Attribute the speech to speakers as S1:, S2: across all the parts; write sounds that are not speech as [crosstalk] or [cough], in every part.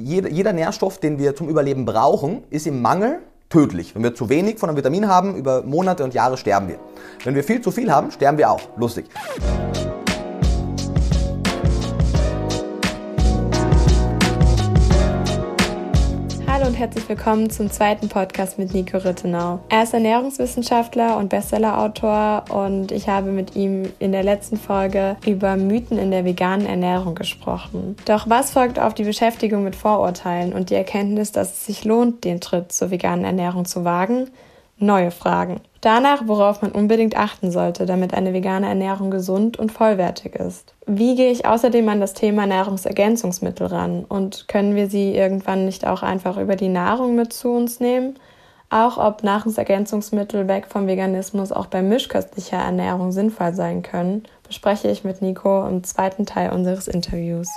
S1: Jeder, jeder Nährstoff, den wir zum Überleben brauchen, ist im Mangel tödlich. Wenn wir zu wenig von einem Vitamin haben, über Monate und Jahre sterben wir. Wenn wir viel zu viel haben, sterben wir auch. Lustig.
S2: Herzlich willkommen zum zweiten Podcast mit Nico Rittenau. Er ist Ernährungswissenschaftler und Bestsellerautor und ich habe mit ihm in der letzten Folge über Mythen in der veganen Ernährung gesprochen. Doch was folgt auf die Beschäftigung mit Vorurteilen und die Erkenntnis, dass es sich lohnt, den Schritt zur veganen Ernährung zu wagen? Neue Fragen. Danach, worauf man unbedingt achten sollte, damit eine vegane Ernährung gesund und vollwertig ist. Wie gehe ich außerdem an das Thema Nahrungsergänzungsmittel ran und können wir sie irgendwann nicht auch einfach über die Nahrung mit zu uns nehmen? Auch ob Nahrungsergänzungsmittel weg vom Veganismus auch bei mischköstlicher Ernährung sinnvoll sein können, bespreche ich mit Nico im zweiten Teil unseres Interviews.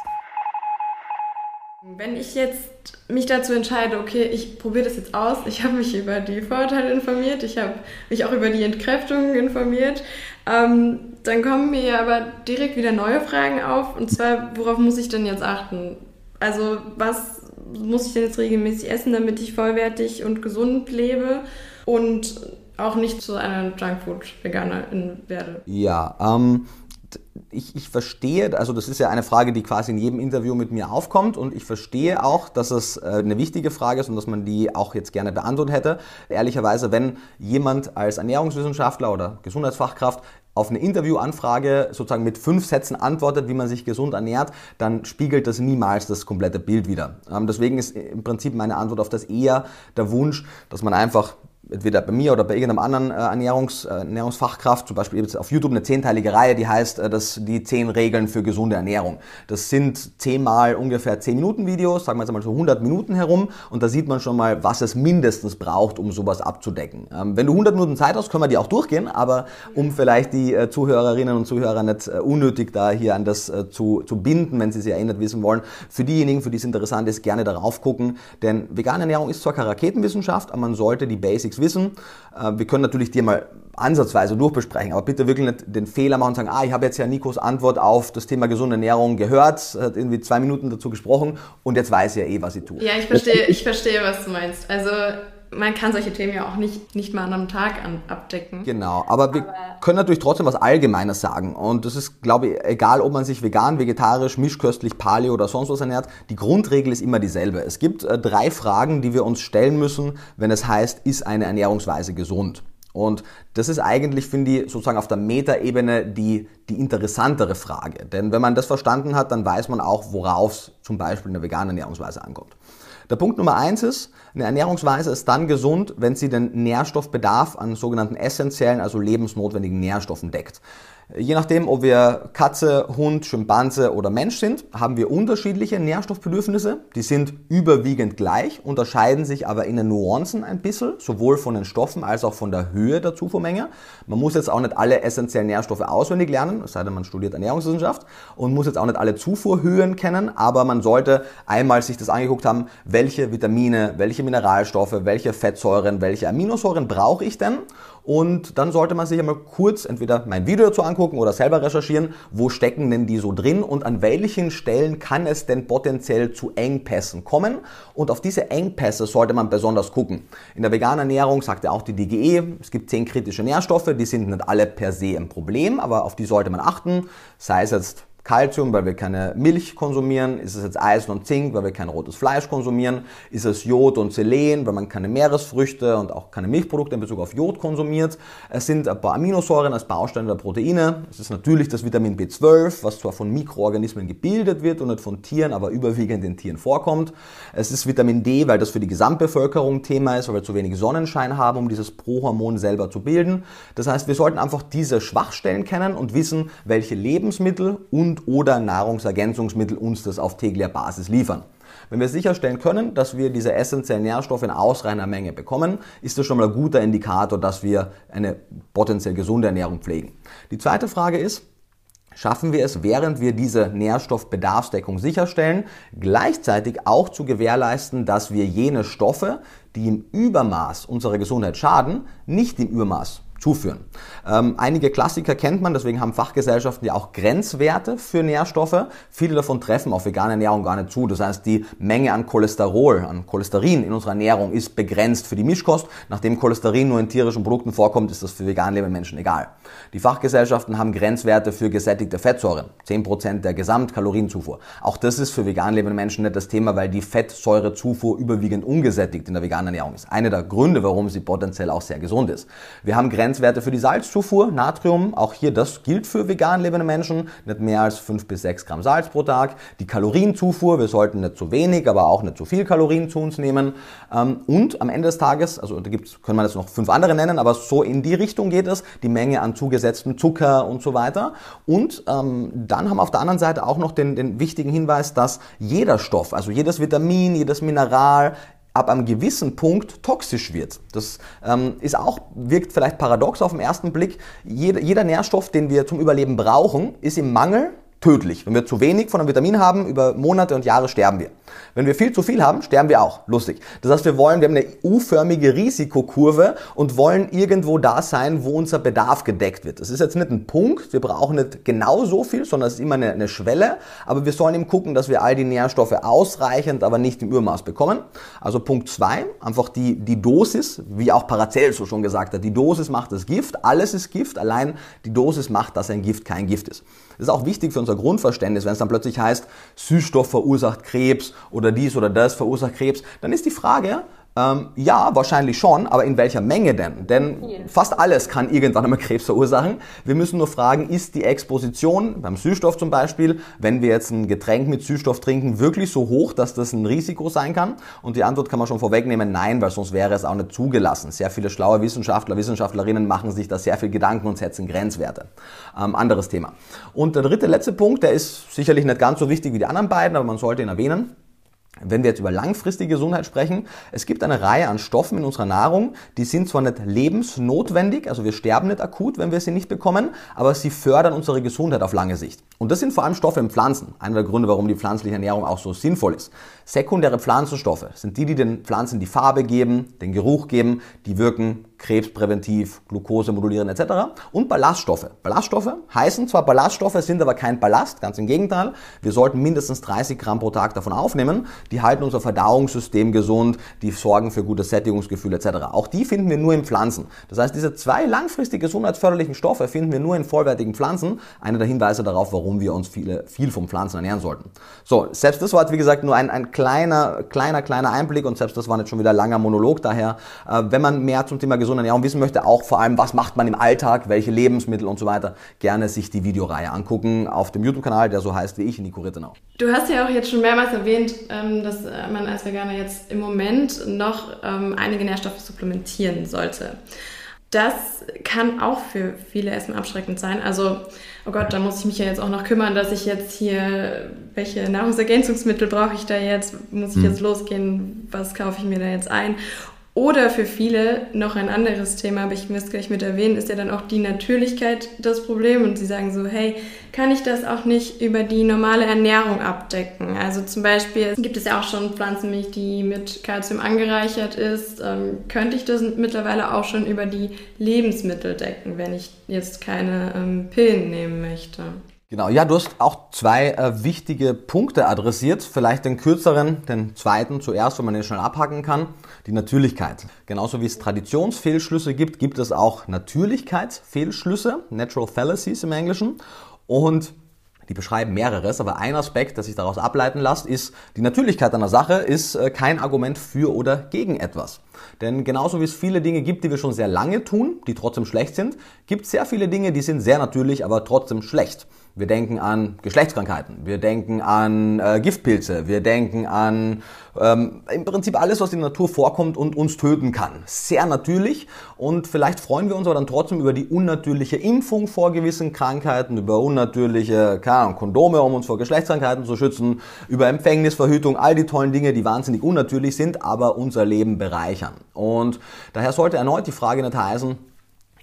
S2: Wenn ich jetzt mich dazu entscheide, okay, ich probiere das jetzt aus, ich habe mich über die Vorurteile informiert, ich habe mich auch über die Entkräftungen informiert, ähm, dann kommen mir aber direkt wieder neue Fragen auf. Und zwar, worauf muss ich denn jetzt achten? Also, was muss ich denn jetzt regelmäßig essen, damit ich vollwertig und gesund lebe und auch nicht zu einer Junkfood-Veganerin werde?
S1: Ja, ähm, ich, ich verstehe, also das ist ja eine Frage, die quasi in jedem Interview mit mir aufkommt und ich verstehe auch, dass es äh, eine wichtige Frage ist und dass man die auch jetzt gerne beantwortet hätte. Ehrlicherweise, wenn jemand als Ernährungswissenschaftler oder Gesundheitsfachkraft auf eine Interviewanfrage sozusagen mit fünf Sätzen antwortet, wie man sich gesund ernährt, dann spiegelt das niemals das komplette Bild wieder. Ähm, deswegen ist im Prinzip meine Antwort auf das eher der Wunsch, dass man einfach entweder bei mir oder bei irgendeinem anderen äh, Ernährungs, äh, Ernährungsfachkraft, zum Beispiel auf YouTube eine zehnteilige Reihe, die heißt äh, das, die zehn Regeln für gesunde Ernährung. Das sind zehnmal ungefähr zehn Minuten Videos, sagen wir jetzt mal so 100 Minuten herum und da sieht man schon mal, was es mindestens braucht, um sowas abzudecken. Ähm, wenn du 100 Minuten Zeit hast, können wir die auch durchgehen, aber um vielleicht die Zuhörerinnen und Zuhörer nicht unnötig da hier an das zu, zu binden, wenn sie sich erinnert wissen wollen, für diejenigen, für die es interessant ist, gerne darauf gucken, denn vegane Ernährung ist zwar keine Raketenwissenschaft, aber man sollte die Basics wissen. Äh, wir können natürlich dir mal ansatzweise durchbesprechen, aber bitte wirklich nicht den Fehler machen und sagen, ah, ich habe jetzt ja Nikos Antwort auf das Thema gesunde Ernährung gehört, hat irgendwie zwei Minuten dazu gesprochen und jetzt weiß ich ja eh, was ich tue.
S2: Ja, ich verstehe, ich verstehe, was du meinst. Also man kann solche Themen ja auch nicht, nicht mal an einem Tag an, abdecken.
S1: Genau, aber wir aber können natürlich trotzdem was Allgemeines sagen. Und das ist, glaube ich, egal, ob man sich vegan, vegetarisch, mischköstlich, paleo oder sonst was ernährt, die Grundregel ist immer dieselbe. Es gibt äh, drei Fragen, die wir uns stellen müssen, wenn es heißt, ist eine Ernährungsweise gesund? Und das ist eigentlich, finde ich, sozusagen auf der Metaebene die, die interessantere Frage. Denn wenn man das verstanden hat, dann weiß man auch, worauf es zum Beispiel in der veganen Ernährungsweise ankommt. Der Punkt Nummer eins ist, eine Ernährungsweise ist dann gesund, wenn sie den Nährstoffbedarf an sogenannten essentiellen, also lebensnotwendigen Nährstoffen deckt. Je nachdem, ob wir Katze, Hund, Schimpanse oder Mensch sind, haben wir unterschiedliche Nährstoffbedürfnisse. Die sind überwiegend gleich, unterscheiden sich aber in den Nuancen ein bisschen, sowohl von den Stoffen als auch von der Höhe der Zufuhrmenge. Man muss jetzt auch nicht alle essentiellen Nährstoffe auswendig lernen, es sei denn, man studiert Ernährungswissenschaft und muss jetzt auch nicht alle Zufuhrhöhen kennen, aber man sollte einmal sich das angeguckt haben, welche Vitamine, welche Mineralstoffe, welche Fettsäuren, welche Aminosäuren brauche ich denn und dann sollte man sich einmal kurz entweder mein Video dazu angucken oder selber recherchieren, wo stecken denn die so drin und an welchen Stellen kann es denn potenziell zu Engpässen kommen. Und auf diese Engpässe sollte man besonders gucken. In der veganen Ernährung sagt ja auch die DGE, es gibt zehn kritische Nährstoffe, die sind nicht alle per se ein Problem, aber auf die sollte man achten. Sei es jetzt Calcium, weil wir keine Milch konsumieren? Ist es jetzt Eisen und Zink, weil wir kein rotes Fleisch konsumieren? Ist es Jod und Selen, weil man keine Meeresfrüchte und auch keine Milchprodukte in Bezug auf Jod konsumiert? Es sind ein paar Aminosäuren als Bausteine der Proteine. Es ist natürlich das Vitamin B12, was zwar von Mikroorganismen gebildet wird und nicht von Tieren, aber überwiegend in Tieren vorkommt. Es ist Vitamin D, weil das für die Gesamtbevölkerung Thema ist, weil wir zu wenig Sonnenschein haben, um dieses Prohormon selber zu bilden. Das heißt, wir sollten einfach diese Schwachstellen kennen und wissen, welche Lebensmittel und und oder Nahrungsergänzungsmittel uns das auf täglicher Basis liefern. Wenn wir sicherstellen können, dass wir diese essentiellen Nährstoffe in ausreichender Menge bekommen, ist das schon mal ein guter Indikator, dass wir eine potenziell gesunde Ernährung pflegen. Die zweite Frage ist, schaffen wir es, während wir diese Nährstoffbedarfsdeckung sicherstellen, gleichzeitig auch zu gewährleisten, dass wir jene Stoffe, die im Übermaß unserer Gesundheit schaden, nicht im Übermaß zuführen. Ähm, einige Klassiker kennt man, deswegen haben Fachgesellschaften ja auch Grenzwerte für Nährstoffe. Viele davon treffen auf vegane Ernährung gar nicht zu. Das heißt, die Menge an Cholesterol, an Cholesterin in unserer Ernährung ist begrenzt für die Mischkost. Nachdem Cholesterin nur in tierischen Produkten vorkommt, ist das für vegan lebende Menschen egal. Die Fachgesellschaften haben Grenzwerte für gesättigte Fettsäuren, 10% der Gesamtkalorienzufuhr. Auch das ist für vegan lebende Menschen nicht das Thema, weil die Fettsäurezufuhr überwiegend ungesättigt in der veganen Ernährung ist. Einer der Gründe, warum sie potenziell auch sehr gesund ist. Wir haben Grenzwerte für die Salzzufuhr, Natrium, auch hier das gilt für vegan lebende Menschen, nicht mehr als 5 bis 6 Gramm Salz pro Tag. Die Kalorienzufuhr, wir sollten nicht zu wenig, aber auch nicht zu viel Kalorien zu uns nehmen. Ähm, und am Ende des Tages, also da gibt's, können wir jetzt noch fünf andere nennen, aber so in die Richtung geht es, die Menge an zugesetztem Zucker und so weiter. Und ähm, dann haben wir auf der anderen Seite auch noch den, den wichtigen Hinweis, dass jeder Stoff, also jedes Vitamin, jedes Mineral, ab einem gewissen Punkt toxisch wird. Das ähm, ist auch, wirkt vielleicht paradox auf den ersten Blick. Jeder, jeder Nährstoff, den wir zum Überleben brauchen, ist im Mangel tödlich. Wenn wir zu wenig von einem Vitamin haben, über Monate und Jahre sterben wir. Wenn wir viel zu viel haben, sterben wir auch. Lustig. Das heißt, wir wollen, wir haben eine U-förmige Risikokurve und wollen irgendwo da sein, wo unser Bedarf gedeckt wird. Das ist jetzt nicht ein Punkt. Wir brauchen nicht genau so viel, sondern es ist immer eine, eine Schwelle. Aber wir sollen eben gucken, dass wir all die Nährstoffe ausreichend, aber nicht im Übermaß bekommen. Also Punkt zwei, einfach die, die Dosis, wie auch Paracelso schon gesagt hat. Die Dosis macht das Gift. Alles ist Gift. Allein die Dosis macht, dass ein Gift kein Gift ist. Das ist auch wichtig für unser Grundverständnis. Wenn es dann plötzlich heißt, Süßstoff verursacht Krebs oder dies oder das verursacht Krebs, dann ist die Frage, ähm, ja, wahrscheinlich schon, aber in welcher Menge denn? Denn yeah. fast alles kann irgendwann einmal Krebs verursachen. Wir müssen nur fragen, ist die Exposition beim Süßstoff zum Beispiel, wenn wir jetzt ein Getränk mit Süßstoff trinken, wirklich so hoch, dass das ein Risiko sein kann? Und die Antwort kann man schon vorwegnehmen, nein, weil sonst wäre es auch nicht zugelassen. Sehr viele schlaue Wissenschaftler, Wissenschaftlerinnen machen sich da sehr viel Gedanken und setzen Grenzwerte. Ähm, anderes Thema. Und der dritte, letzte Punkt, der ist sicherlich nicht ganz so wichtig wie die anderen beiden, aber man sollte ihn erwähnen. Wenn wir jetzt über langfristige Gesundheit sprechen, es gibt eine Reihe an Stoffen in unserer Nahrung, die sind zwar nicht lebensnotwendig, also wir sterben nicht akut, wenn wir sie nicht bekommen, aber sie fördern unsere Gesundheit auf lange Sicht. Und das sind vor allem Stoffe in Pflanzen. Einer der Gründe, warum die pflanzliche Ernährung auch so sinnvoll ist. Sekundäre Pflanzenstoffe sind die, die den Pflanzen die Farbe geben, den Geruch geben, die wirken krebspräventiv, Glucose modulieren etc. Und Ballaststoffe. Ballaststoffe heißen zwar Ballaststoffe, sind aber kein Ballast, ganz im Gegenteil. Wir sollten mindestens 30 Gramm pro Tag davon aufnehmen. Die halten unser Verdauungssystem gesund, die sorgen für gutes Sättigungsgefühl etc. Auch die finden wir nur in Pflanzen. Das heißt, diese zwei langfristig gesundheitsförderlichen Stoffe finden wir nur in vollwertigen Pflanzen. Einer der Hinweise darauf, warum wir uns viele, viel von Pflanzen ernähren sollten. So, selbst das war jetzt wie gesagt nur ein, ein kleiner, kleiner, kleiner Einblick und selbst das war jetzt schon wieder ein langer Monolog. Daher, äh, wenn man mehr zum Thema gesunde Ernährung wissen möchte, auch vor allem, was macht man im Alltag, welche Lebensmittel und so weiter, gerne sich die Videoreihe angucken auf dem YouTube-Kanal, der so heißt wie ich, Nico Rittenau.
S2: Du hast ja auch jetzt schon mehrmals erwähnt, ähm, dass man als Veganer jetzt im Moment noch ähm, einige Nährstoffe supplementieren sollte. Das kann auch für viele erstmal abschreckend sein. Also, oh Gott, da muss ich mich ja jetzt auch noch kümmern, dass ich jetzt hier, welche Nahrungsergänzungsmittel brauche ich da jetzt? Muss ich hm. jetzt losgehen? Was kaufe ich mir da jetzt ein? Oder für viele noch ein anderes Thema, aber ich muss gleich mit erwähnen, ist ja dann auch die Natürlichkeit das Problem. Und sie sagen so, hey, kann ich das auch nicht über die normale Ernährung abdecken? Also zum Beispiel gibt es ja auch schon Pflanzenmilch, die mit Kalzium angereichert ist. Ähm, könnte ich das mittlerweile auch schon über die Lebensmittel decken, wenn ich jetzt keine ähm, Pillen nehmen möchte?
S1: Genau, ja, du hast auch zwei äh, wichtige Punkte adressiert. Vielleicht den kürzeren, den zweiten zuerst, wenn man den schnell abhacken kann. Die Natürlichkeit. Genauso wie es Traditionsfehlschlüsse gibt, gibt es auch Natürlichkeitsfehlschlüsse, Natural Fallacies im Englischen. Und die beschreiben mehreres, aber ein Aspekt, das sich daraus ableiten lässt, ist, die Natürlichkeit einer Sache ist äh, kein Argument für oder gegen etwas. Denn genauso wie es viele Dinge gibt, die wir schon sehr lange tun, die trotzdem schlecht sind, gibt es sehr viele Dinge, die sind sehr natürlich, aber trotzdem schlecht. Wir denken an Geschlechtskrankheiten, wir denken an äh, Giftpilze, wir denken an ähm, im Prinzip alles, was in der Natur vorkommt und uns töten kann. Sehr natürlich und vielleicht freuen wir uns aber dann trotzdem über die unnatürliche Impfung vor gewissen Krankheiten, über unnatürliche keine Ahnung, Kondome, um uns vor Geschlechtskrankheiten zu schützen, über Empfängnisverhütung, all die tollen Dinge, die wahnsinnig unnatürlich sind, aber unser Leben bereichern. Und daher sollte erneut die Frage nicht heißen,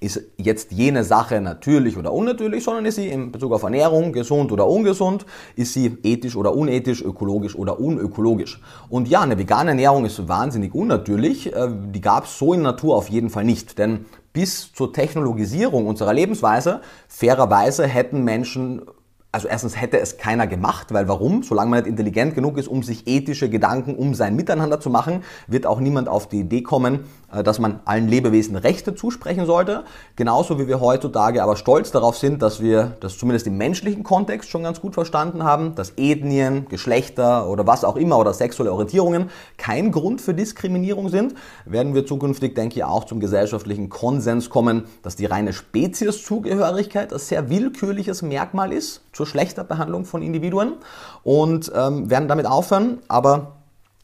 S1: ist jetzt jene Sache natürlich oder unnatürlich, sondern ist sie in Bezug auf Ernährung gesund oder ungesund, ist sie ethisch oder unethisch, ökologisch oder unökologisch. Und ja, eine vegane Ernährung ist wahnsinnig unnatürlich, äh, die gab es so in Natur auf jeden Fall nicht, denn bis zur Technologisierung unserer Lebensweise, fairerweise hätten Menschen also erstens hätte es keiner gemacht, weil warum? Solange man nicht intelligent genug ist, um sich ethische Gedanken um sein Miteinander zu machen, wird auch niemand auf die Idee kommen, dass man allen Lebewesen Rechte zusprechen sollte. Genauso wie wir heutzutage aber stolz darauf sind, dass wir das zumindest im menschlichen Kontext schon ganz gut verstanden haben, dass Ethnien, Geschlechter oder was auch immer oder sexuelle Orientierungen kein Grund für Diskriminierung sind, werden wir zukünftig, denke ich, auch zum gesellschaftlichen Konsens kommen, dass die reine Spezieszugehörigkeit ein sehr willkürliches Merkmal ist zur schlechter Behandlung von Individuen und ähm, werden damit aufhören, aber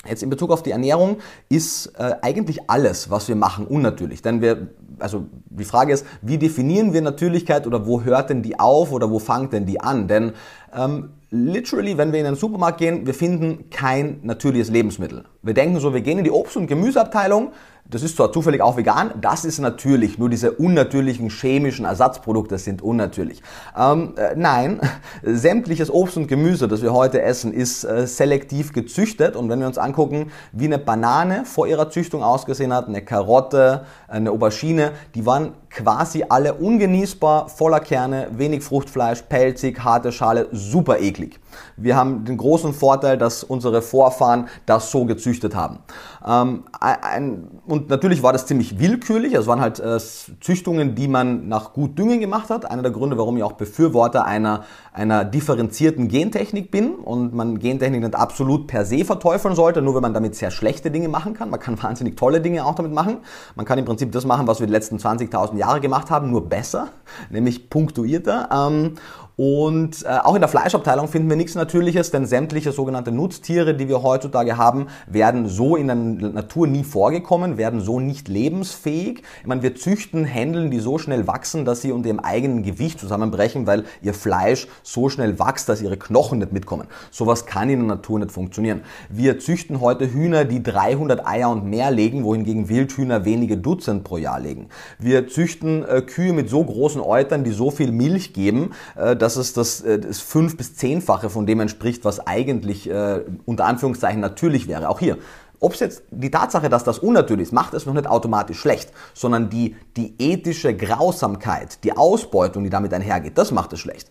S1: Jetzt in Bezug auf die Ernährung ist äh, eigentlich alles, was wir machen, unnatürlich. Denn wir, also die Frage ist, wie definieren wir Natürlichkeit oder wo hört denn die auf oder wo fängt denn die an? Denn ähm, literally, wenn wir in den Supermarkt gehen, wir finden kein natürliches Lebensmittel. Wir denken so, wir gehen in die Obst- und Gemüseabteilung, das ist zwar zufällig auch vegan, das ist natürlich. Nur diese unnatürlichen chemischen Ersatzprodukte sind unnatürlich. Ähm, äh, nein, [laughs] sämtliches Obst und Gemüse, das wir heute essen, ist äh, selektiv gezüchtet. Und wenn wir uns angucken, wie eine Banane vor ihrer Züchtung ausgesehen hat, eine Karotte, eine Aubergine, die waren quasi alle ungenießbar, voller Kerne, wenig Fruchtfleisch, pelzig, harte Schale, super eklig. Wir haben den großen Vorteil, dass unsere Vorfahren das so gezüchtet haben. Ähm, ein, und natürlich war das ziemlich willkürlich. Es waren halt äh, Züchtungen, die man nach gut Düngen gemacht hat. Einer der Gründe, warum ich auch Befürworter einer, einer differenzierten Gentechnik bin und man Gentechnik nicht absolut per se verteufeln sollte, nur wenn man damit sehr schlechte Dinge machen kann. Man kann wahnsinnig tolle Dinge auch damit machen. Man kann im Prinzip das machen, was wir die letzten 20.000 Jahre gemacht haben, nur besser, [laughs] nämlich punktuierter. Ähm, und äh, auch in der Fleischabteilung finden wir nichts Natürliches, denn sämtliche sogenannte Nutztiere, die wir heutzutage haben, werden so in der Natur nie vorgekommen, werden so nicht lebensfähig. Ich meine, wir züchten Händeln, die so schnell wachsen, dass sie unter ihrem eigenen Gewicht zusammenbrechen, weil ihr Fleisch so schnell wächst, dass ihre Knochen nicht mitkommen. Sowas kann in der Natur nicht funktionieren. Wir züchten heute Hühner, die 300 Eier und mehr legen, wohingegen Wildhühner wenige Dutzend pro Jahr legen. Wir züchten äh, Kühe mit so großen Eutern, die so viel Milch geben, äh, dass es das, äh, das fünf- bis zehnfache von dem entspricht, was eigentlich äh, unter Anführungszeichen natürlich wäre. Auch hier. Ob es jetzt die Tatsache, dass das unnatürlich ist, macht es noch nicht automatisch schlecht, sondern die, die ethische Grausamkeit, die Ausbeutung, die damit einhergeht, das macht es schlecht.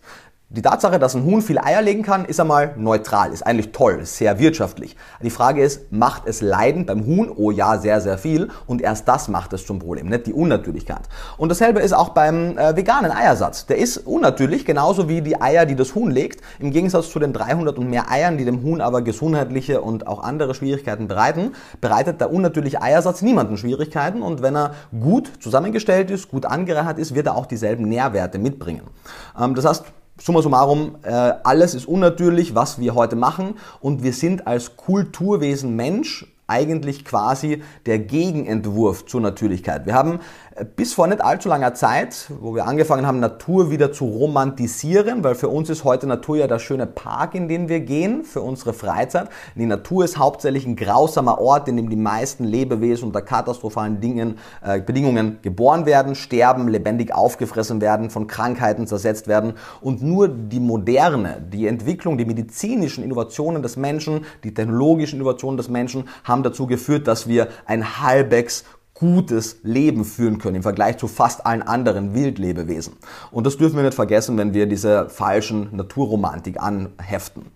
S1: Die Tatsache, dass ein Huhn viel Eier legen kann, ist einmal neutral, ist eigentlich toll, ist sehr wirtschaftlich. Die Frage ist, macht es Leiden beim Huhn? Oh ja, sehr, sehr viel. Und erst das macht es zum Problem, nicht die Unnatürlichkeit. Und dasselbe ist auch beim äh, veganen Eiersatz. Der ist unnatürlich, genauso wie die Eier, die das Huhn legt. Im Gegensatz zu den 300 und mehr Eiern, die dem Huhn aber gesundheitliche und auch andere Schwierigkeiten bereiten, bereitet der unnatürliche Eiersatz niemanden Schwierigkeiten. Und wenn er gut zusammengestellt ist, gut angereichert ist, wird er auch dieselben Nährwerte mitbringen. Ähm, das heißt, Summa summarum, äh, alles ist unnatürlich, was wir heute machen und wir sind als Kulturwesen Mensch eigentlich quasi der Gegenentwurf zur Natürlichkeit. Wir haben bis vor nicht allzu langer Zeit, wo wir angefangen haben, Natur wieder zu romantisieren, weil für uns ist heute Natur ja der schöne Park, in den wir gehen, für unsere Freizeit. Die Natur ist hauptsächlich ein grausamer Ort, in dem die meisten Lebewesen unter katastrophalen Dingen, äh, Bedingungen geboren werden, sterben, lebendig aufgefressen werden, von Krankheiten zersetzt werden. Und nur die moderne, die Entwicklung, die medizinischen Innovationen des Menschen, die technologischen Innovationen des Menschen haben dazu geführt, dass wir ein halbwegs gutes Leben führen können im Vergleich zu fast allen anderen Wildlebewesen. Und das dürfen wir nicht vergessen, wenn wir diese falschen Naturromantik anheften.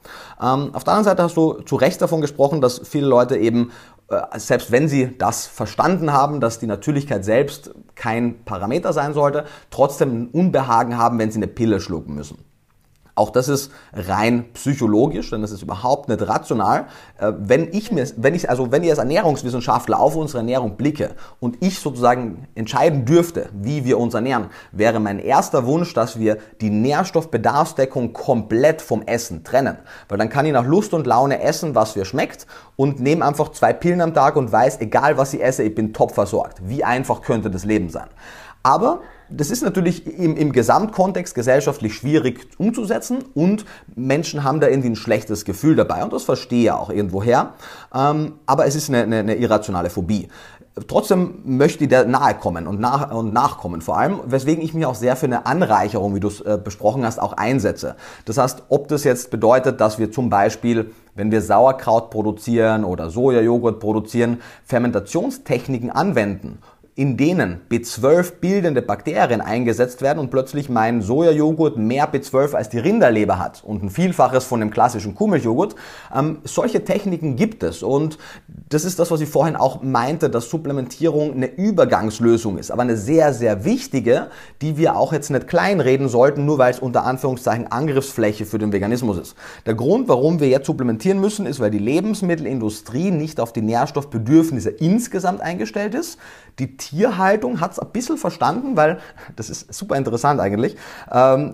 S1: Ähm, auf der anderen Seite hast du zu Recht davon gesprochen, dass viele Leute eben, äh, selbst wenn sie das verstanden haben, dass die Natürlichkeit selbst kein Parameter sein sollte, trotzdem ein Unbehagen haben, wenn sie eine Pille schlucken müssen. Auch das ist rein psychologisch, denn das ist überhaupt nicht rational. Äh, wenn ich mir, wenn ich, also wenn ich als Ernährungswissenschaftler auf unsere Ernährung blicke und ich sozusagen entscheiden dürfte, wie wir uns ernähren, wäre mein erster Wunsch, dass wir die Nährstoffbedarfsdeckung komplett vom Essen trennen. Weil dann kann ich nach Lust und Laune essen, was mir schmeckt und nehme einfach zwei Pillen am Tag und weiß, egal was ich esse, ich bin top versorgt. Wie einfach könnte das Leben sein? Aber das ist natürlich im, im Gesamtkontext gesellschaftlich schwierig umzusetzen und Menschen haben da irgendwie ein schlechtes Gefühl dabei und das verstehe ich auch irgendwoher. Ähm, aber es ist eine, eine, eine irrationale Phobie. trotzdem möchte ich der nahe kommen und, nach, und nachkommen vor allem, weswegen ich mich auch sehr für eine Anreicherung, wie du es äh, besprochen hast, auch einsetze. Das heißt, ob das jetzt bedeutet, dass wir zum Beispiel, wenn wir Sauerkraut produzieren oder Sojajoghurt produzieren, Fermentationstechniken anwenden in denen B12 bildende Bakterien eingesetzt werden und plötzlich mein Sojajoghurt mehr B12 als die Rinderleber hat und ein Vielfaches von dem klassischen Kuhmilchjoghurt. Ähm, solche Techniken gibt es und das ist das, was ich vorhin auch meinte, dass Supplementierung eine Übergangslösung ist, aber eine sehr, sehr wichtige, die wir auch jetzt nicht kleinreden sollten, nur weil es unter Anführungszeichen Angriffsfläche für den Veganismus ist. Der Grund, warum wir jetzt supplementieren müssen, ist, weil die Lebensmittelindustrie nicht auf die Nährstoffbedürfnisse insgesamt eingestellt ist. Die Tierhaltung hat es ein bisschen verstanden, weil, das ist super interessant eigentlich, ähm,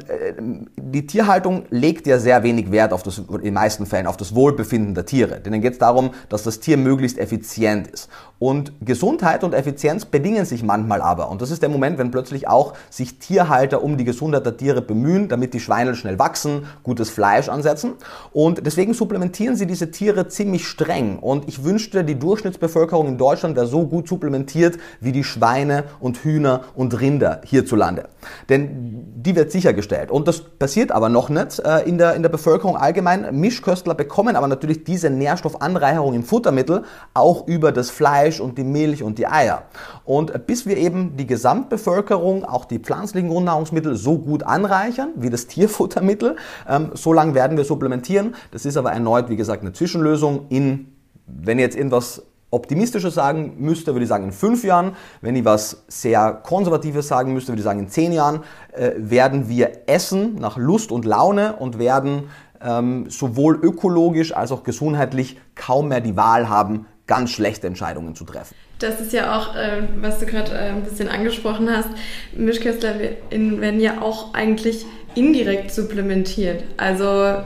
S1: die Tierhaltung legt ja sehr wenig Wert auf das, in den meisten Fällen, auf das Wohlbefinden der Tiere. Denen geht es darum, dass das Tier möglichst effizient ist. Und Gesundheit und Effizienz bedingen sich manchmal aber. Und das ist der Moment, wenn plötzlich auch sich Tierhalter um die Gesundheit der Tiere bemühen, damit die Schweine schnell wachsen, gutes Fleisch ansetzen. Und deswegen supplementieren sie diese Tiere ziemlich streng. Und ich wünschte, die Durchschnittsbevölkerung in Deutschland wäre so gut supplementiert wie die Schweine und Hühner und Rinder hierzulande. Denn die wird sichergestellt. Und das passiert aber noch nicht äh, in, der, in der Bevölkerung allgemein. Mischköstler bekommen aber natürlich diese Nährstoffanreicherung im Futtermittel auch über das Fleisch und die Milch und die Eier. Und bis wir eben die Gesamtbevölkerung, auch die pflanzlichen Grundnahrungsmittel so gut anreichern wie das Tierfuttermittel, ähm, so lange werden wir supplementieren. Das ist aber erneut, wie gesagt, eine Zwischenlösung in wenn jetzt irgendwas Optimistisches sagen müsste, würde ich sagen in fünf Jahren. Wenn ich was sehr Konservatives sagen müsste, würde ich sagen in zehn Jahren äh, werden wir essen nach Lust und Laune und werden ähm, sowohl ökologisch als auch gesundheitlich kaum mehr die Wahl haben, ganz schlechte Entscheidungen zu treffen.
S2: Das ist ja auch, äh, was du gerade äh, ein bisschen angesprochen hast. Mischköstler werden ja auch eigentlich indirekt supplementiert. Also ja.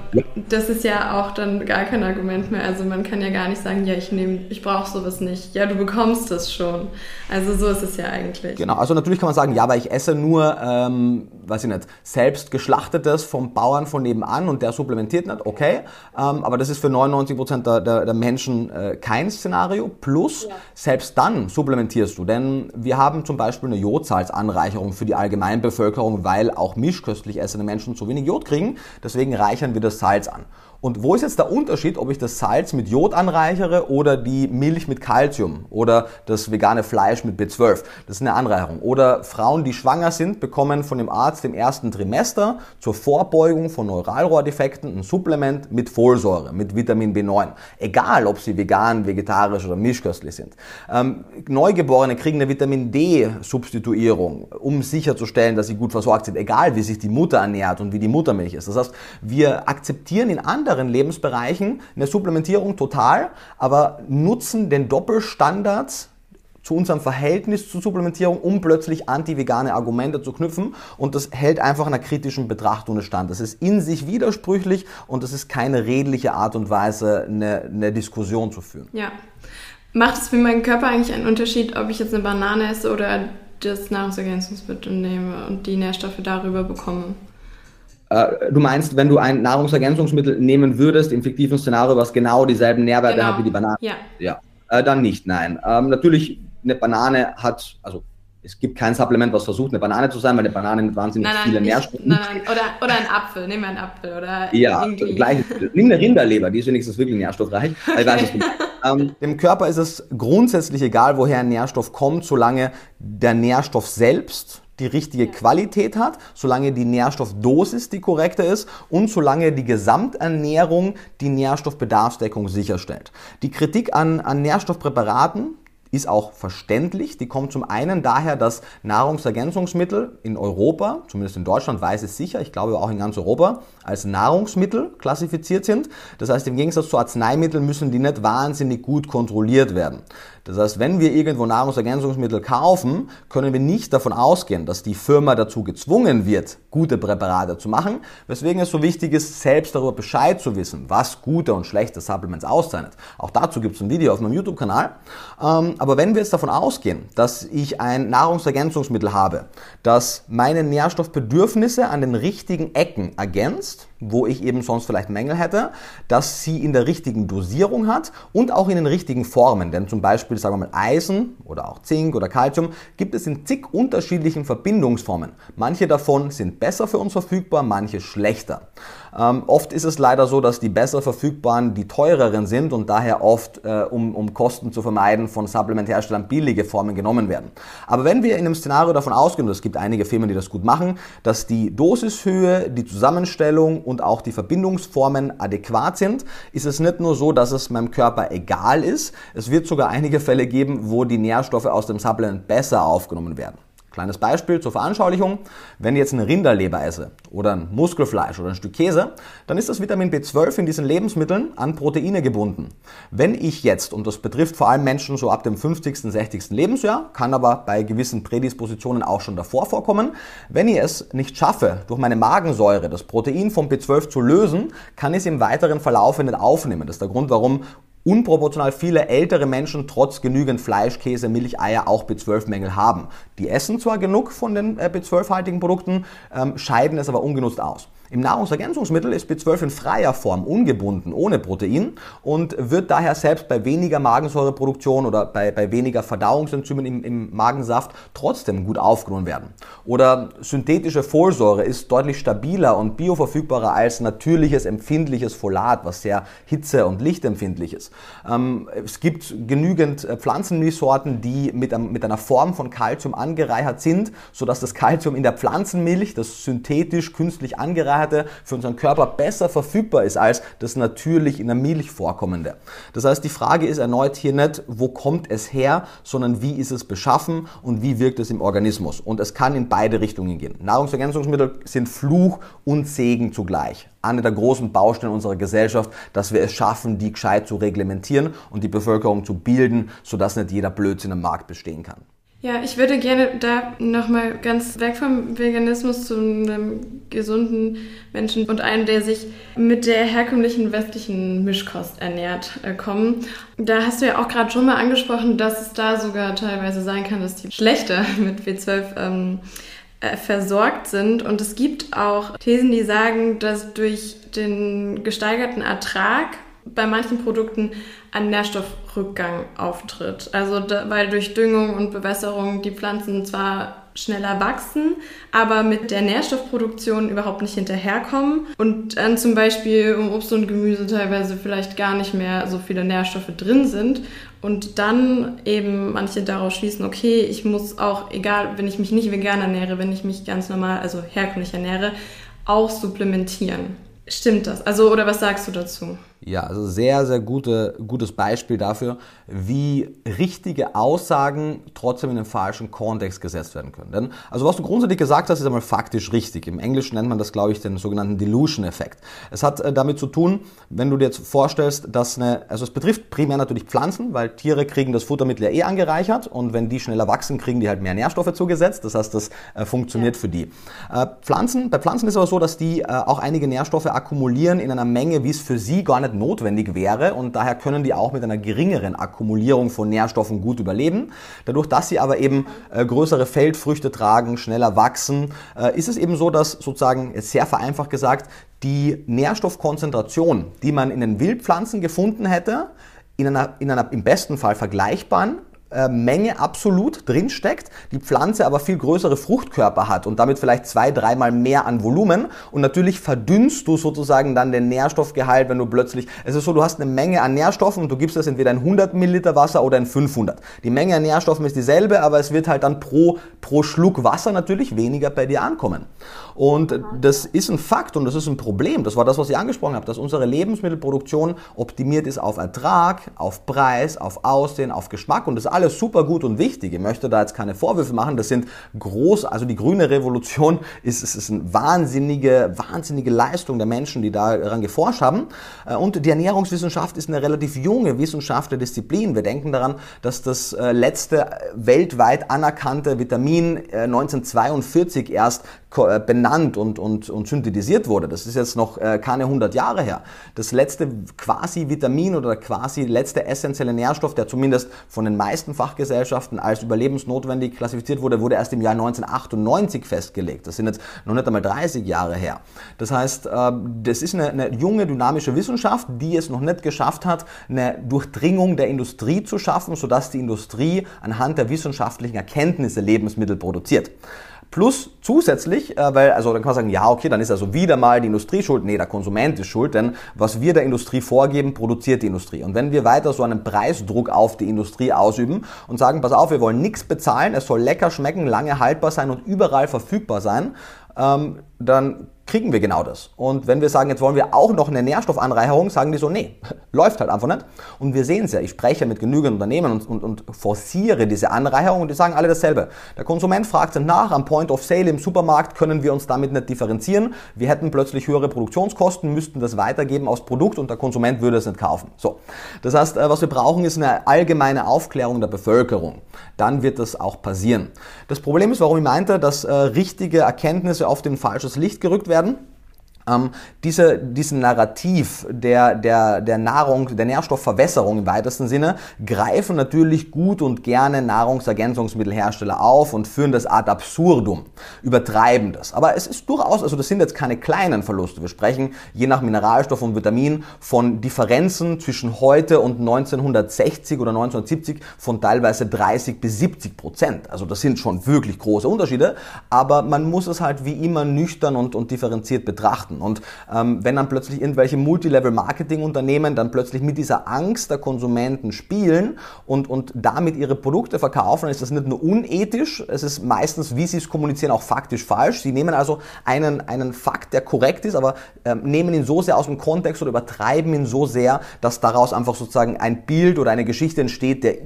S2: das ist ja auch dann gar kein Argument mehr. Also man kann ja gar nicht sagen, ja, ich nehme, ich brauche sowas nicht. Ja, du bekommst das schon. Also so ist es ja eigentlich.
S1: Genau, also natürlich kann man sagen, ja, weil ich esse nur, ähm, weiß ich nicht, selbst geschlachtetes vom Bauern von nebenan und der supplementiert nicht, okay. Ähm, aber das ist für 99 Prozent der, der, der, Menschen äh, kein Szenario. Plus, ja. selbst dann supplementierst du, denn wir haben zum Beispiel eine Jodsalzanreicherung für die Allgemeinbevölkerung, weil auch mischköstlich essende Menschen zu wenig Jod kriegen. Deswegen reichern wir das Salz an. Und wo ist jetzt der Unterschied, ob ich das Salz mit Jod anreichere oder die Milch mit Kalzium oder das vegane Fleisch mit B12? Das ist eine Anreicherung. Oder Frauen, die schwanger sind, bekommen von dem Arzt im ersten Trimester zur Vorbeugung von Neuralrohrdefekten ein Supplement mit Folsäure, mit Vitamin B9. Egal, ob sie vegan, vegetarisch oder mischköstlich sind. Ähm, Neugeborene kriegen eine Vitamin D-Substituierung, um sicherzustellen, dass sie gut versorgt sind, egal wie sich die Mutter ernährt und wie die Muttermilch ist. Das heißt, wir akzeptieren in anderen anderen Lebensbereichen eine Supplementierung total, aber nutzen den Doppelstandard zu unserem Verhältnis zur Supplementierung, um plötzlich anti-vegane Argumente zu knüpfen. Und das hält einfach einer kritischen Betrachtung stand. Das ist in sich widersprüchlich und das ist keine redliche Art und Weise, eine, eine Diskussion zu führen.
S2: Ja. Macht es für meinen Körper eigentlich einen Unterschied, ob ich jetzt eine Banane esse oder das Nahrungsergänzungsmittel nehme und die Nährstoffe darüber bekomme?
S1: Äh, du meinst, wenn du ein Nahrungsergänzungsmittel nehmen würdest, im fiktiven Szenario, was genau dieselben Nährwerte genau. hat wie die Banane?
S2: Ja.
S1: Ja, äh, dann nicht, nein. Ähm, natürlich, eine Banane hat, also es gibt kein Supplement, was versucht, eine Banane zu sein, weil eine Banane mit wahnsinnig nein, nein, viele nicht, Nährstoffe.
S2: Nein, nein, oder, oder ein Apfel, nimm einen Apfel. Oder
S1: ja, gleich. Nimm eine Rinderleber, die ist wenigstens wirklich nährstoffreich. [laughs] Ich weiß, was du ähm, dem Körper ist es grundsätzlich egal, woher ein Nährstoff kommt, solange der Nährstoff selbst die richtige Qualität hat, solange die Nährstoffdosis die korrekte ist und solange die Gesamternährung die Nährstoffbedarfsdeckung sicherstellt. Die Kritik an, an Nährstoffpräparaten, ist auch verständlich. Die kommt zum einen daher, dass Nahrungsergänzungsmittel in Europa, zumindest in Deutschland weiß es sicher, ich glaube auch in ganz Europa, als Nahrungsmittel klassifiziert sind. Das heißt, im Gegensatz zu Arzneimitteln müssen die nicht wahnsinnig gut kontrolliert werden. Das heißt, wenn wir irgendwo Nahrungsergänzungsmittel kaufen, können wir nicht davon ausgehen, dass die Firma dazu gezwungen wird, gute Präparate zu machen, weswegen es so wichtig ist, selbst darüber Bescheid zu wissen, was gute und schlechte Supplements auszeichnet. Auch dazu gibt es ein Video auf meinem YouTube-Kanal. Aber wenn wir jetzt davon ausgehen, dass ich ein Nahrungsergänzungsmittel habe, das meine Nährstoffbedürfnisse an den richtigen Ecken ergänzt, wo ich eben sonst vielleicht Mängel hätte, dass sie in der richtigen Dosierung hat und auch in den richtigen Formen. Denn zum Beispiel, sagen wir mal, Eisen oder auch Zink oder Calcium gibt es in zig unterschiedlichen Verbindungsformen. Manche davon sind besser für uns verfügbar, manche schlechter. Ähm, oft ist es leider so, dass die besser verfügbaren die teureren sind und daher oft, äh, um, um Kosten zu vermeiden, von Supplementherstellern billige Formen genommen werden. Aber wenn wir in einem Szenario davon ausgehen, und es gibt einige Firmen, die das gut machen, dass die Dosishöhe, die Zusammenstellung und auch die Verbindungsformen adäquat sind, ist es nicht nur so, dass es meinem Körper egal ist, es wird sogar einige Fälle geben, wo die Nährstoffe aus dem Supplement besser aufgenommen werden. Kleines Beispiel zur Veranschaulichung. Wenn ich jetzt eine Rinderleber esse oder ein Muskelfleisch oder ein Stück Käse, dann ist das Vitamin B12 in diesen Lebensmitteln an Proteine gebunden. Wenn ich jetzt, und das betrifft vor allem Menschen so ab dem 50., 60. Lebensjahr, kann aber bei gewissen Prädispositionen auch schon davor vorkommen, wenn ich es nicht schaffe, durch meine Magensäure das Protein vom B12 zu lösen, kann ich es im weiteren Verlauf nicht aufnehmen. Das ist der Grund, warum unproportional viele ältere Menschen trotz genügend Fleisch, Käse, Milch, Eier auch B12-Mängel haben. Die essen zwar genug von den äh, B12-haltigen Produkten, ähm, scheiden es aber ungenutzt aus. Im Nahrungsergänzungsmittel ist B12 in freier Form ungebunden, ohne Protein und wird daher selbst bei weniger Magensäureproduktion oder bei, bei weniger Verdauungsenzymen im, im Magensaft trotzdem gut aufgenommen werden. Oder synthetische Folsäure ist deutlich stabiler und bioverfügbarer als natürliches empfindliches Folat, was sehr hitze- und lichtempfindlich ist. Ähm, es gibt genügend äh, Pflanzenmilchsorten, die mit, einem, mit einer Form von Kalzium angereichert sind, sodass das Kalzium in der Pflanzenmilch, das synthetisch künstlich angereichert Kohlenhydrate für unseren Körper besser verfügbar ist als das natürlich in der Milch vorkommende. Das heißt, die Frage ist erneut hier nicht, wo kommt es her, sondern wie ist es beschaffen und wie wirkt es im Organismus. Und es kann in beide Richtungen gehen. Nahrungsergänzungsmittel sind Fluch und Segen zugleich eine der großen Baustellen unserer Gesellschaft, dass wir es schaffen, die gescheit zu reglementieren und die Bevölkerung zu bilden, sodass nicht jeder Blödsinn am Markt bestehen kann.
S2: Ja, ich würde gerne da nochmal ganz weg vom Veganismus zu einem gesunden Menschen und einem, der sich mit der herkömmlichen westlichen Mischkost ernährt, äh, kommen. Da hast du ja auch gerade schon mal angesprochen, dass es da sogar teilweise sein kann, dass die schlechter [laughs] mit B12 ähm, äh, versorgt sind. Und es gibt auch Thesen, die sagen, dass durch den gesteigerten Ertrag bei manchen Produkten ein Nährstoffrückgang auftritt. Also da, weil durch Düngung und Bewässerung die Pflanzen zwar schneller wachsen, aber mit der Nährstoffproduktion überhaupt nicht hinterherkommen und dann zum Beispiel im Obst und Gemüse teilweise vielleicht gar nicht mehr so viele Nährstoffe drin sind und dann eben manche daraus schließen, okay, ich muss auch, egal, wenn ich mich nicht vegan ernähre, wenn ich mich ganz normal, also herkömmlich ernähre, auch supplementieren. Stimmt das? Also, oder was sagst du dazu?
S1: Ja, also sehr, sehr gute, gutes Beispiel dafür, wie richtige Aussagen trotzdem in den falschen Kontext gesetzt werden können. Denn, also was du grundsätzlich gesagt hast, ist einmal faktisch richtig. Im Englischen nennt man das, glaube ich, den sogenannten Delusion-Effekt. Es hat äh, damit zu tun, wenn du dir jetzt vorstellst, dass eine, also es betrifft primär natürlich Pflanzen, weil Tiere kriegen das Futtermittel ja eh angereichert und wenn die schneller wachsen, kriegen die halt mehr Nährstoffe zugesetzt. Das heißt, das äh, funktioniert ja. für die. Äh, Pflanzen, bei Pflanzen ist es aber so, dass die äh, auch einige Nährstoffe akkumulieren in einer Menge, wie es für sie gar nicht notwendig wäre und daher können die auch mit einer geringeren Akkumulierung von Nährstoffen gut überleben. Dadurch, dass sie aber eben äh, größere Feldfrüchte tragen, schneller wachsen, äh, ist es eben so, dass sozusagen, sehr vereinfacht gesagt, die Nährstoffkonzentration, die man in den Wildpflanzen gefunden hätte, in einer, in einer im besten Fall vergleichbaren Menge absolut drinsteckt, die Pflanze aber viel größere Fruchtkörper hat und damit vielleicht zwei, dreimal mehr an Volumen und natürlich verdünnst du sozusagen dann den Nährstoffgehalt, wenn du plötzlich, es ist so, du hast eine Menge an Nährstoffen und du gibst das entweder in 100 Milliliter Wasser oder in 500. Die Menge an Nährstoffen ist dieselbe, aber es wird halt dann pro, pro Schluck Wasser natürlich weniger bei dir ankommen. Und das ist ein Fakt und das ist ein Problem. Das war das, was ich angesprochen habe, dass unsere Lebensmittelproduktion optimiert ist auf Ertrag, auf Preis, auf Aussehen, auf Geschmack und das ist alles super gut und wichtig. Ich möchte da jetzt keine Vorwürfe machen. Das sind groß, also die grüne Revolution ist, ist, ist eine wahnsinnige, wahnsinnige Leistung der Menschen, die daran geforscht haben. Äh, und die Ernährungswissenschaft ist eine relativ junge Wissenschaft der Disziplin. Wir denken daran, dass das äh, letzte weltweit anerkannte Vitamin 1942 äh, erst äh, benannt und, und, und synthetisiert wurde. Das ist jetzt noch äh, keine 100 Jahre her. Das letzte quasi Vitamin oder quasi letzte essentielle Nährstoff, der zumindest von den meisten Fachgesellschaften als überlebensnotwendig klassifiziert wurde, wurde erst im Jahr 1998 festgelegt. Das sind jetzt noch nicht einmal 30 Jahre her. Das heißt, äh, das ist eine, eine junge, dynamische Wissenschaft, die es noch nicht geschafft hat, eine Durchdringung der Industrie zu schaffen, sodass die Industrie anhand der wissenschaftlichen Erkenntnisse Lebensmittel produziert. Plus zusätzlich, äh, weil, also dann kann man sagen, ja, okay, dann ist also wieder mal die Industrie schuld. Nee, der Konsument ist schuld, denn was wir der Industrie vorgeben, produziert die Industrie. Und wenn wir weiter so einen Preisdruck auf die Industrie ausüben und sagen, pass auf, wir wollen nichts bezahlen, es soll lecker schmecken, lange haltbar sein und überall verfügbar sein, ähm, dann kriegen wir genau das. Und wenn wir sagen, jetzt wollen wir auch noch eine Nährstoffanreicherung, sagen die so, nee, [laughs] läuft halt einfach nicht. Und wir sehen es ja, ich spreche mit genügend Unternehmen und, und, und forciere diese Anreicherung und die sagen alle dasselbe. Der Konsument fragt nach, am Point of Sale im Supermarkt können wir uns damit nicht differenzieren. Wir hätten plötzlich höhere Produktionskosten, müssten das weitergeben aufs Produkt und der Konsument würde es nicht kaufen. So. Das heißt, äh, was wir brauchen, ist eine allgemeine Aufklärung der Bevölkerung. Dann wird das auch passieren. Das Problem ist, warum ich meinte, dass äh, richtige Erkenntnisse auf den falsches Licht gerückt werden ähm, diese, diesen Narrativ der, der, der Nahrung, der Nährstoffverwässerung im weitesten Sinne greifen natürlich gut und gerne Nahrungsergänzungsmittelhersteller auf und führen das ad absurdum, übertreiben das. Aber es ist durchaus, also das sind jetzt keine kleinen Verluste. Wir sprechen je nach Mineralstoff und Vitamin von Differenzen zwischen heute und 1960 oder 1970 von teilweise 30 bis 70 Prozent. Also das sind schon wirklich große Unterschiede, aber man muss es halt wie immer nüchtern und, und differenziert betrachten. Und ähm, wenn dann plötzlich irgendwelche Multilevel-Marketing-Unternehmen dann plötzlich mit dieser Angst der Konsumenten spielen und, und damit ihre Produkte verkaufen, dann ist das nicht nur unethisch, es ist meistens, wie sie es kommunizieren, auch faktisch falsch. Sie nehmen also einen, einen Fakt, der korrekt ist, aber ähm, nehmen ihn so sehr aus dem Kontext oder übertreiben ihn so sehr, dass daraus einfach sozusagen ein Bild oder eine Geschichte entsteht, der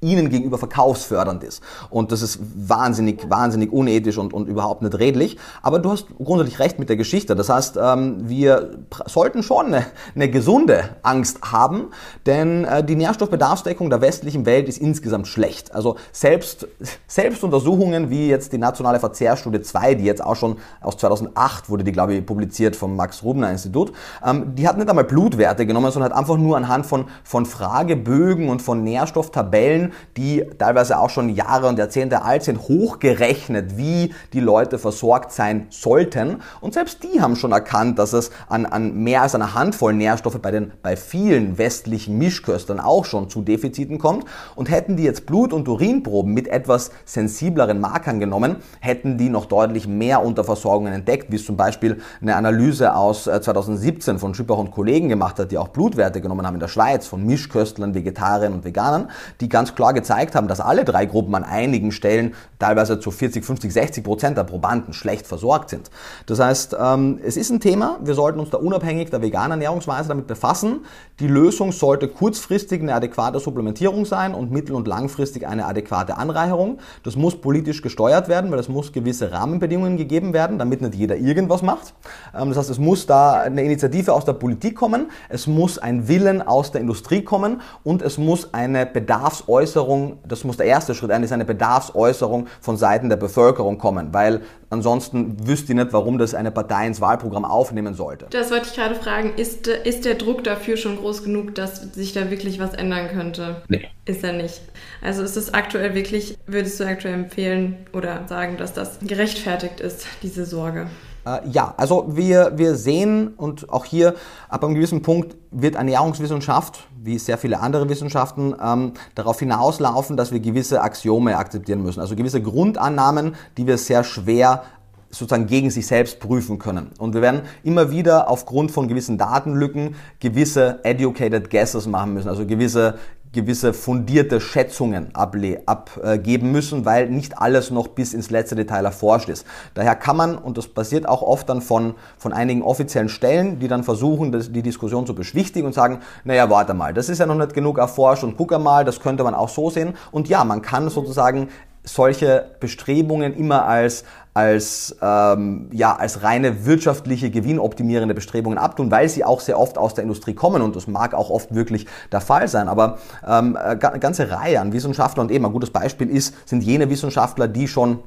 S1: ihnen gegenüber verkaufsfördernd ist. Und das ist wahnsinnig, wahnsinnig unethisch und, und überhaupt nicht redlich. Aber du hast grundsätzlich recht mit der Geschichte. Das heißt, ähm, wir sollten schon eine, eine gesunde Angst haben, denn äh, die Nährstoffbedarfsdeckung der westlichen Welt ist insgesamt schlecht. Also selbst, selbst Untersuchungen wie jetzt die nationale Verzehrstudie 2, die jetzt auch schon aus 2008 wurde die, glaube ich, publiziert vom Max-Rubner-Institut, ähm, die hat nicht einmal Blutwerte genommen, sondern hat einfach nur anhand von, von Fragebögen und von Nährstofftabellen die teilweise auch schon Jahre und Jahrzehnte alt sind, hochgerechnet, wie die Leute versorgt sein sollten. Und selbst die haben schon erkannt, dass es an, an mehr als einer Handvoll Nährstoffe bei, den, bei vielen westlichen Mischköstern auch schon zu Defiziten kommt. Und hätten die jetzt Blut- und Urinproben mit etwas sensibleren Markern genommen, hätten die noch deutlich mehr Unterversorgungen entdeckt, wie es zum Beispiel eine Analyse aus 2017 äh, von Schüppach und Kollegen gemacht hat, die auch Blutwerte genommen haben in der Schweiz von Mischköstlern, Vegetariern und Veganern, die ganz klar gezeigt haben, dass alle drei Gruppen an einigen Stellen teilweise zu 40, 50, 60 Prozent der Probanden schlecht versorgt sind. Das heißt, ähm, es ist ein Thema, wir sollten uns da unabhängig der veganen Ernährungsweise damit befassen. Die Lösung sollte kurzfristig eine adäquate Supplementierung sein und mittel- und langfristig eine adäquate Anreicherung. Das muss politisch gesteuert werden, weil es muss gewisse Rahmenbedingungen gegeben werden, damit nicht jeder irgendwas macht. Ähm, das heißt, es muss da eine Initiative aus der Politik kommen, es muss ein Willen aus der Industrie kommen und es muss eine Bedarfsäußerung Bedarfsäußerung, das muss der erste Schritt sein, ist eine Bedarfsäußerung von Seiten der Bevölkerung kommen, weil ansonsten wüsste ich nicht, warum das eine Partei ins Wahlprogramm aufnehmen sollte.
S2: Das wollte ich gerade fragen, ist, ist der Druck dafür schon groß genug, dass sich da wirklich was ändern könnte?
S1: Nee.
S2: Ist er nicht. Also ist es aktuell wirklich, würdest du aktuell empfehlen oder sagen, dass das gerechtfertigt ist, diese Sorge?
S1: Äh, ja, also wir, wir sehen und auch hier ab einem gewissen Punkt wird Ernährungswissenschaft, wie sehr viele andere Wissenschaften, ähm, darauf hinauslaufen, dass wir gewisse Axiome akzeptieren müssen. Also gewisse Grundannahmen, die wir sehr schwer sozusagen gegen sich selbst prüfen können. Und wir werden immer wieder aufgrund von gewissen Datenlücken gewisse educated guesses machen müssen, also gewisse gewisse fundierte Schätzungen abgeben müssen, weil nicht alles noch bis ins letzte Detail erforscht ist. Daher kann man, und das passiert auch oft dann von, von einigen offiziellen Stellen, die dann versuchen, das, die Diskussion zu beschwichtigen und sagen, naja, warte mal, das ist ja noch nicht genug erforscht und guck einmal, das könnte man auch so sehen. Und ja, man kann sozusagen solche Bestrebungen immer als als, ähm, ja, als reine wirtschaftliche, gewinnoptimierende Bestrebungen abtun, weil sie auch sehr oft aus der Industrie kommen und das mag auch oft wirklich der Fall sein. Aber ähm, eine ganze Reihe an Wissenschaftlern und eben ein gutes Beispiel ist, sind jene Wissenschaftler, die schon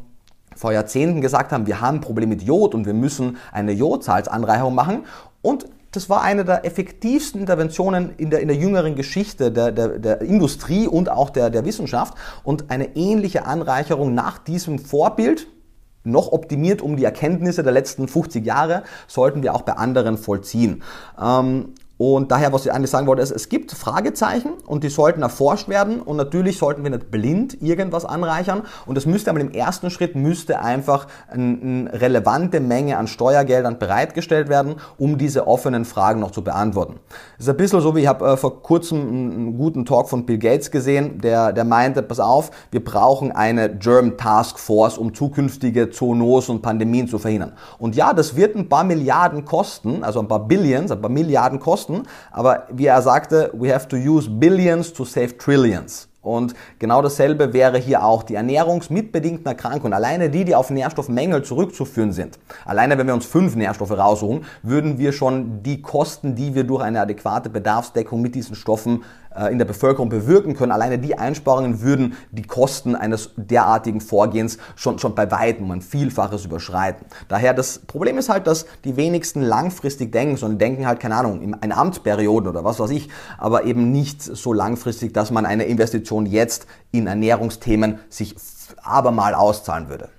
S1: vor Jahrzehnten gesagt haben, wir haben ein Problem mit Jod und wir müssen eine Jodsalzanreicherung machen. Und das war eine der effektivsten Interventionen in der, in der jüngeren Geschichte der, der, der Industrie und auch der, der Wissenschaft. Und eine ähnliche Anreicherung nach diesem Vorbild, noch optimiert um die Erkenntnisse der letzten 50 Jahre, sollten wir auch bei anderen vollziehen. Ähm, und daher, was ich eigentlich sagen wollte, ist, es gibt Fragezeichen und die sollten erforscht werden und natürlich sollten wir nicht blind irgendwas anreichern und es müsste aber im ersten Schritt müsste einfach eine relevante Menge an Steuergeldern bereitgestellt werden, um diese offenen Fragen noch zu beantworten. Das ist ein bisschen so, wie ich habe äh, vor kurzem einen guten Talk von Bill Gates gesehen, der, der meinte, pass auf, wir brauchen eine German Task Force, um zukünftige Zoonosen und Pandemien zu verhindern. Und ja, das wird ein paar Milliarden kosten, also ein paar Billions, ein paar Milliarden kosten, kosten. Aber wie er sagte, we have to use billions to save trillions. Und genau dasselbe wäre hier auch die ernährungsmitbedingten Erkrankungen. Alleine die, die auf Nährstoffmängel zurückzuführen sind. Alleine wenn wir uns fünf Nährstoffe raussuchen, würden wir schon die Kosten, die wir durch eine adäquate Bedarfsdeckung mit diesen Stoffen äh, in der Bevölkerung bewirken können. Alleine die Einsparungen würden die Kosten eines derartigen Vorgehens schon, schon bei weitem ein Vielfaches überschreiten. Daher das Problem ist halt, dass die wenigsten langfristig denken, sondern denken halt, keine Ahnung, in eine Amtsperioden oder was weiß ich, aber eben nicht so langfristig, dass man eine Investition jetzt in Ernährungsthemen sich abermal auszahlen würde.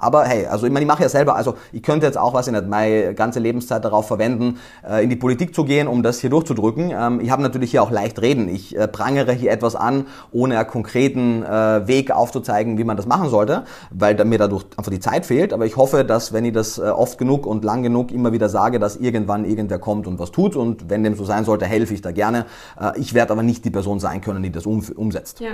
S1: Aber hey, also ich meine, ich mache ja selber, also ich könnte jetzt auch, was ich nicht, meine ganze Lebenszeit darauf verwenden, äh, in die Politik zu gehen, um das hier durchzudrücken. Ähm, ich habe natürlich hier auch leicht reden. Ich äh, prangere hier etwas an, ohne einen konkreten äh, Weg aufzuzeigen, wie man das machen sollte, weil mir dadurch einfach die Zeit fehlt. Aber ich hoffe, dass wenn ich das oft genug und lang genug immer wieder sage, dass irgendwann irgendwer kommt und was tut. Und wenn dem so sein sollte, helfe ich da gerne. Ich werde aber nicht die Person sein können, die das umsetzt.
S2: Ja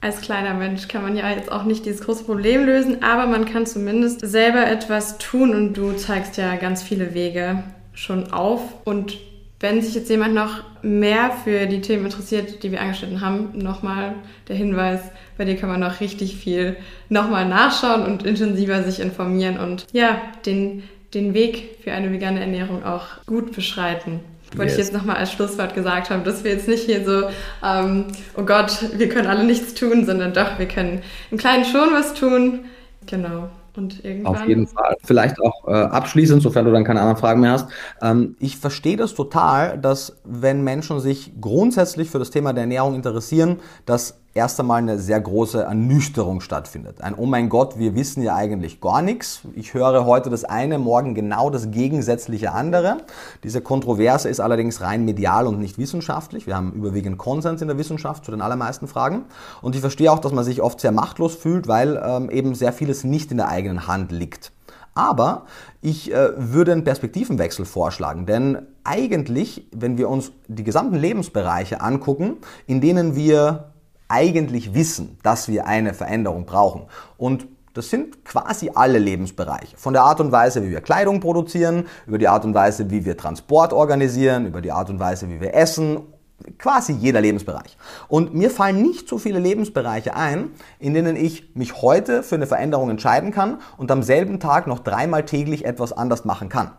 S2: als kleiner Mensch kann man ja jetzt auch nicht dieses große Problem lösen, aber man kann zumindest selber etwas tun und du zeigst ja ganz viele Wege schon auf. Und wenn sich jetzt jemand noch mehr für die Themen interessiert, die wir angeschnitten haben, nochmal der Hinweis, bei dir kann man noch richtig viel nochmal nachschauen und intensiver sich informieren und ja, den, den Weg für eine vegane Ernährung auch gut beschreiten. Wollte yes. ich jetzt nochmal als Schlusswort gesagt haben, dass wir jetzt nicht hier so, ähm, oh Gott, wir können alle nichts tun, sondern doch, wir können im Kleinen schon was tun. Genau.
S1: Und irgendwann. Auf jeden Fall. Vielleicht auch äh, abschließend, sofern du dann keine anderen Fragen mehr hast. Ähm, ich verstehe das total, dass wenn Menschen sich grundsätzlich für das Thema der Ernährung interessieren, dass erst einmal eine sehr große Ernüchterung stattfindet. Ein Oh mein Gott, wir wissen ja eigentlich gar nichts. Ich höre heute das eine, morgen genau das gegensätzliche andere. Diese Kontroverse ist allerdings rein medial und nicht wissenschaftlich. Wir haben überwiegend Konsens in der Wissenschaft zu den allermeisten Fragen. Und ich verstehe auch, dass man sich oft sehr machtlos fühlt, weil ähm, eben sehr vieles nicht in der eigenen Hand liegt. Aber ich äh, würde einen Perspektivenwechsel vorschlagen, denn eigentlich, wenn wir uns die gesamten Lebensbereiche angucken, in denen wir eigentlich wissen, dass wir eine Veränderung brauchen. Und das sind quasi alle Lebensbereiche. Von der Art und Weise, wie wir Kleidung produzieren, über die Art und Weise, wie wir Transport organisieren, über die Art und Weise, wie wir essen quasi jeder Lebensbereich. Und mir fallen nicht so viele Lebensbereiche ein, in denen ich mich heute für eine Veränderung entscheiden kann und am selben Tag noch dreimal täglich etwas anders machen kann.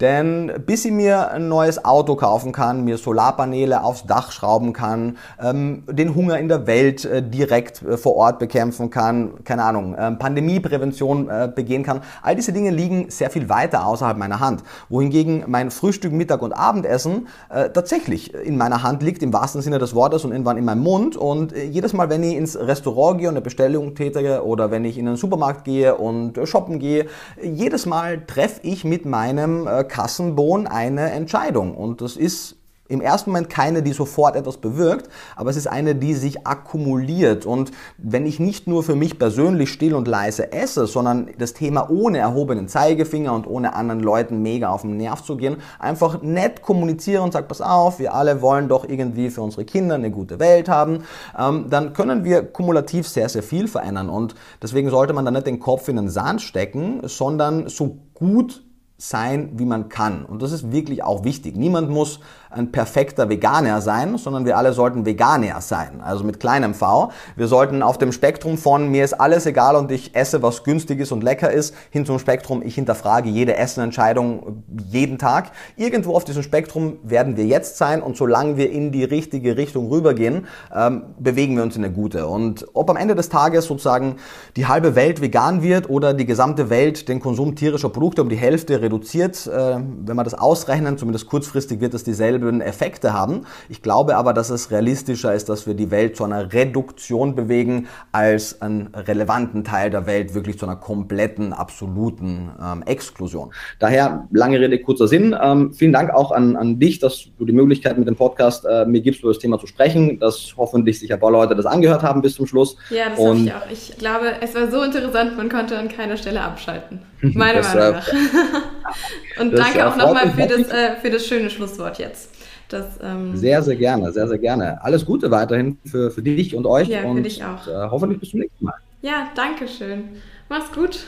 S1: Denn bis ich mir ein neues Auto kaufen kann, mir Solarpaneele aufs Dach schrauben kann, ähm, den Hunger in der Welt äh, direkt äh, vor Ort bekämpfen kann, keine Ahnung, äh, Pandemieprävention äh, begehen kann, all diese Dinge liegen sehr viel weiter außerhalb meiner Hand. Wohingegen mein Frühstück, Mittag und Abendessen äh, tatsächlich in meiner Hand liegt, im wahrsten Sinne des Wortes und irgendwann in meinem Mund. Und äh, jedes Mal, wenn ich ins Restaurant gehe und eine Bestellung tätige oder wenn ich in den Supermarkt gehe und shoppen gehe, jedes Mal treffe ich mit meinem Kassenbon eine Entscheidung. Und das ist im ersten Moment keine, die sofort etwas bewirkt, aber es ist eine, die sich akkumuliert. Und wenn ich nicht nur für mich persönlich still und leise esse, sondern das Thema ohne erhobenen Zeigefinger und ohne anderen Leuten mega auf den Nerv zu gehen, einfach nett kommuniziere und sage, pass auf, wir alle wollen doch irgendwie für unsere Kinder eine gute Welt haben, ähm, dann können wir kumulativ sehr, sehr viel verändern. Und deswegen sollte man da nicht den Kopf in den Sand stecken, sondern so gut sein, wie man kann. Und das ist wirklich auch wichtig. Niemand muss ein perfekter Veganer sein, sondern wir alle sollten Veganer sein, also mit kleinem V. Wir sollten auf dem Spektrum von mir ist alles egal und ich esse, was günstig ist und lecker ist, hin zum Spektrum, ich hinterfrage jede Essenentscheidung jeden Tag. Irgendwo auf diesem Spektrum werden wir jetzt sein und solange wir in die richtige Richtung rübergehen, ähm, bewegen wir uns in eine gute. Und ob am Ende des Tages sozusagen die halbe Welt vegan wird oder die gesamte Welt den Konsum tierischer Produkte um die Hälfte reduziert, äh, wenn wir das ausrechnen, zumindest kurzfristig wird es dieselben Effekte haben. Ich glaube aber, dass es realistischer ist, dass wir die Welt zu einer Reduktion bewegen, als einen relevanten Teil der Welt wirklich zu einer kompletten, absoluten ähm, Exklusion. Daher, lange Rede, kurzer Sinn. Ähm, vielen Dank auch an, an dich, dass du die Möglichkeit mit dem Podcast äh, mir gibst, über das Thema zu sprechen, dass hoffentlich sich ein paar Leute das angehört haben bis zum Schluss.
S2: Ja, das hoffe ich auch. Ich glaube, es war so interessant, man konnte an keiner Stelle abschalten. Meiner das, [laughs] Meinung nach. [laughs] Und danke auch nochmal für das, äh, für das schöne Schlusswort jetzt.
S1: Das, ähm sehr, sehr gerne, sehr, sehr gerne. Alles Gute weiterhin für, für dich und euch.
S2: Ja,
S1: und,
S2: für dich auch.
S1: Äh, hoffentlich bis zum nächsten Mal.
S2: Ja, danke schön. Mach's gut.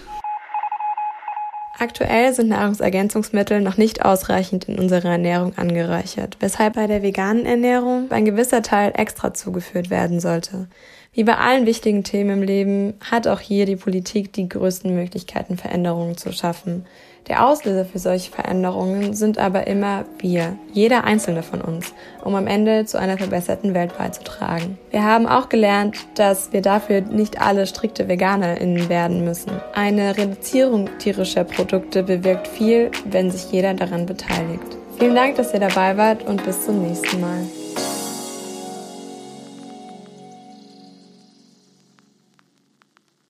S2: Aktuell sind Nahrungsergänzungsmittel noch nicht ausreichend in unserer Ernährung angereichert, weshalb bei der veganen Ernährung ein gewisser Teil extra zugeführt werden sollte. Wie bei allen wichtigen Themen im Leben hat auch hier die Politik die größten Möglichkeiten, Veränderungen zu schaffen. Der Auslöser für solche Veränderungen sind aber immer wir, jeder einzelne von uns, um am Ende zu einer verbesserten Welt beizutragen. Wir haben auch gelernt, dass wir dafür nicht alle strikte VeganerInnen werden müssen. Eine Reduzierung tierischer Produkte bewirkt viel, wenn sich jeder daran beteiligt. Vielen Dank, dass ihr dabei wart und bis zum nächsten Mal.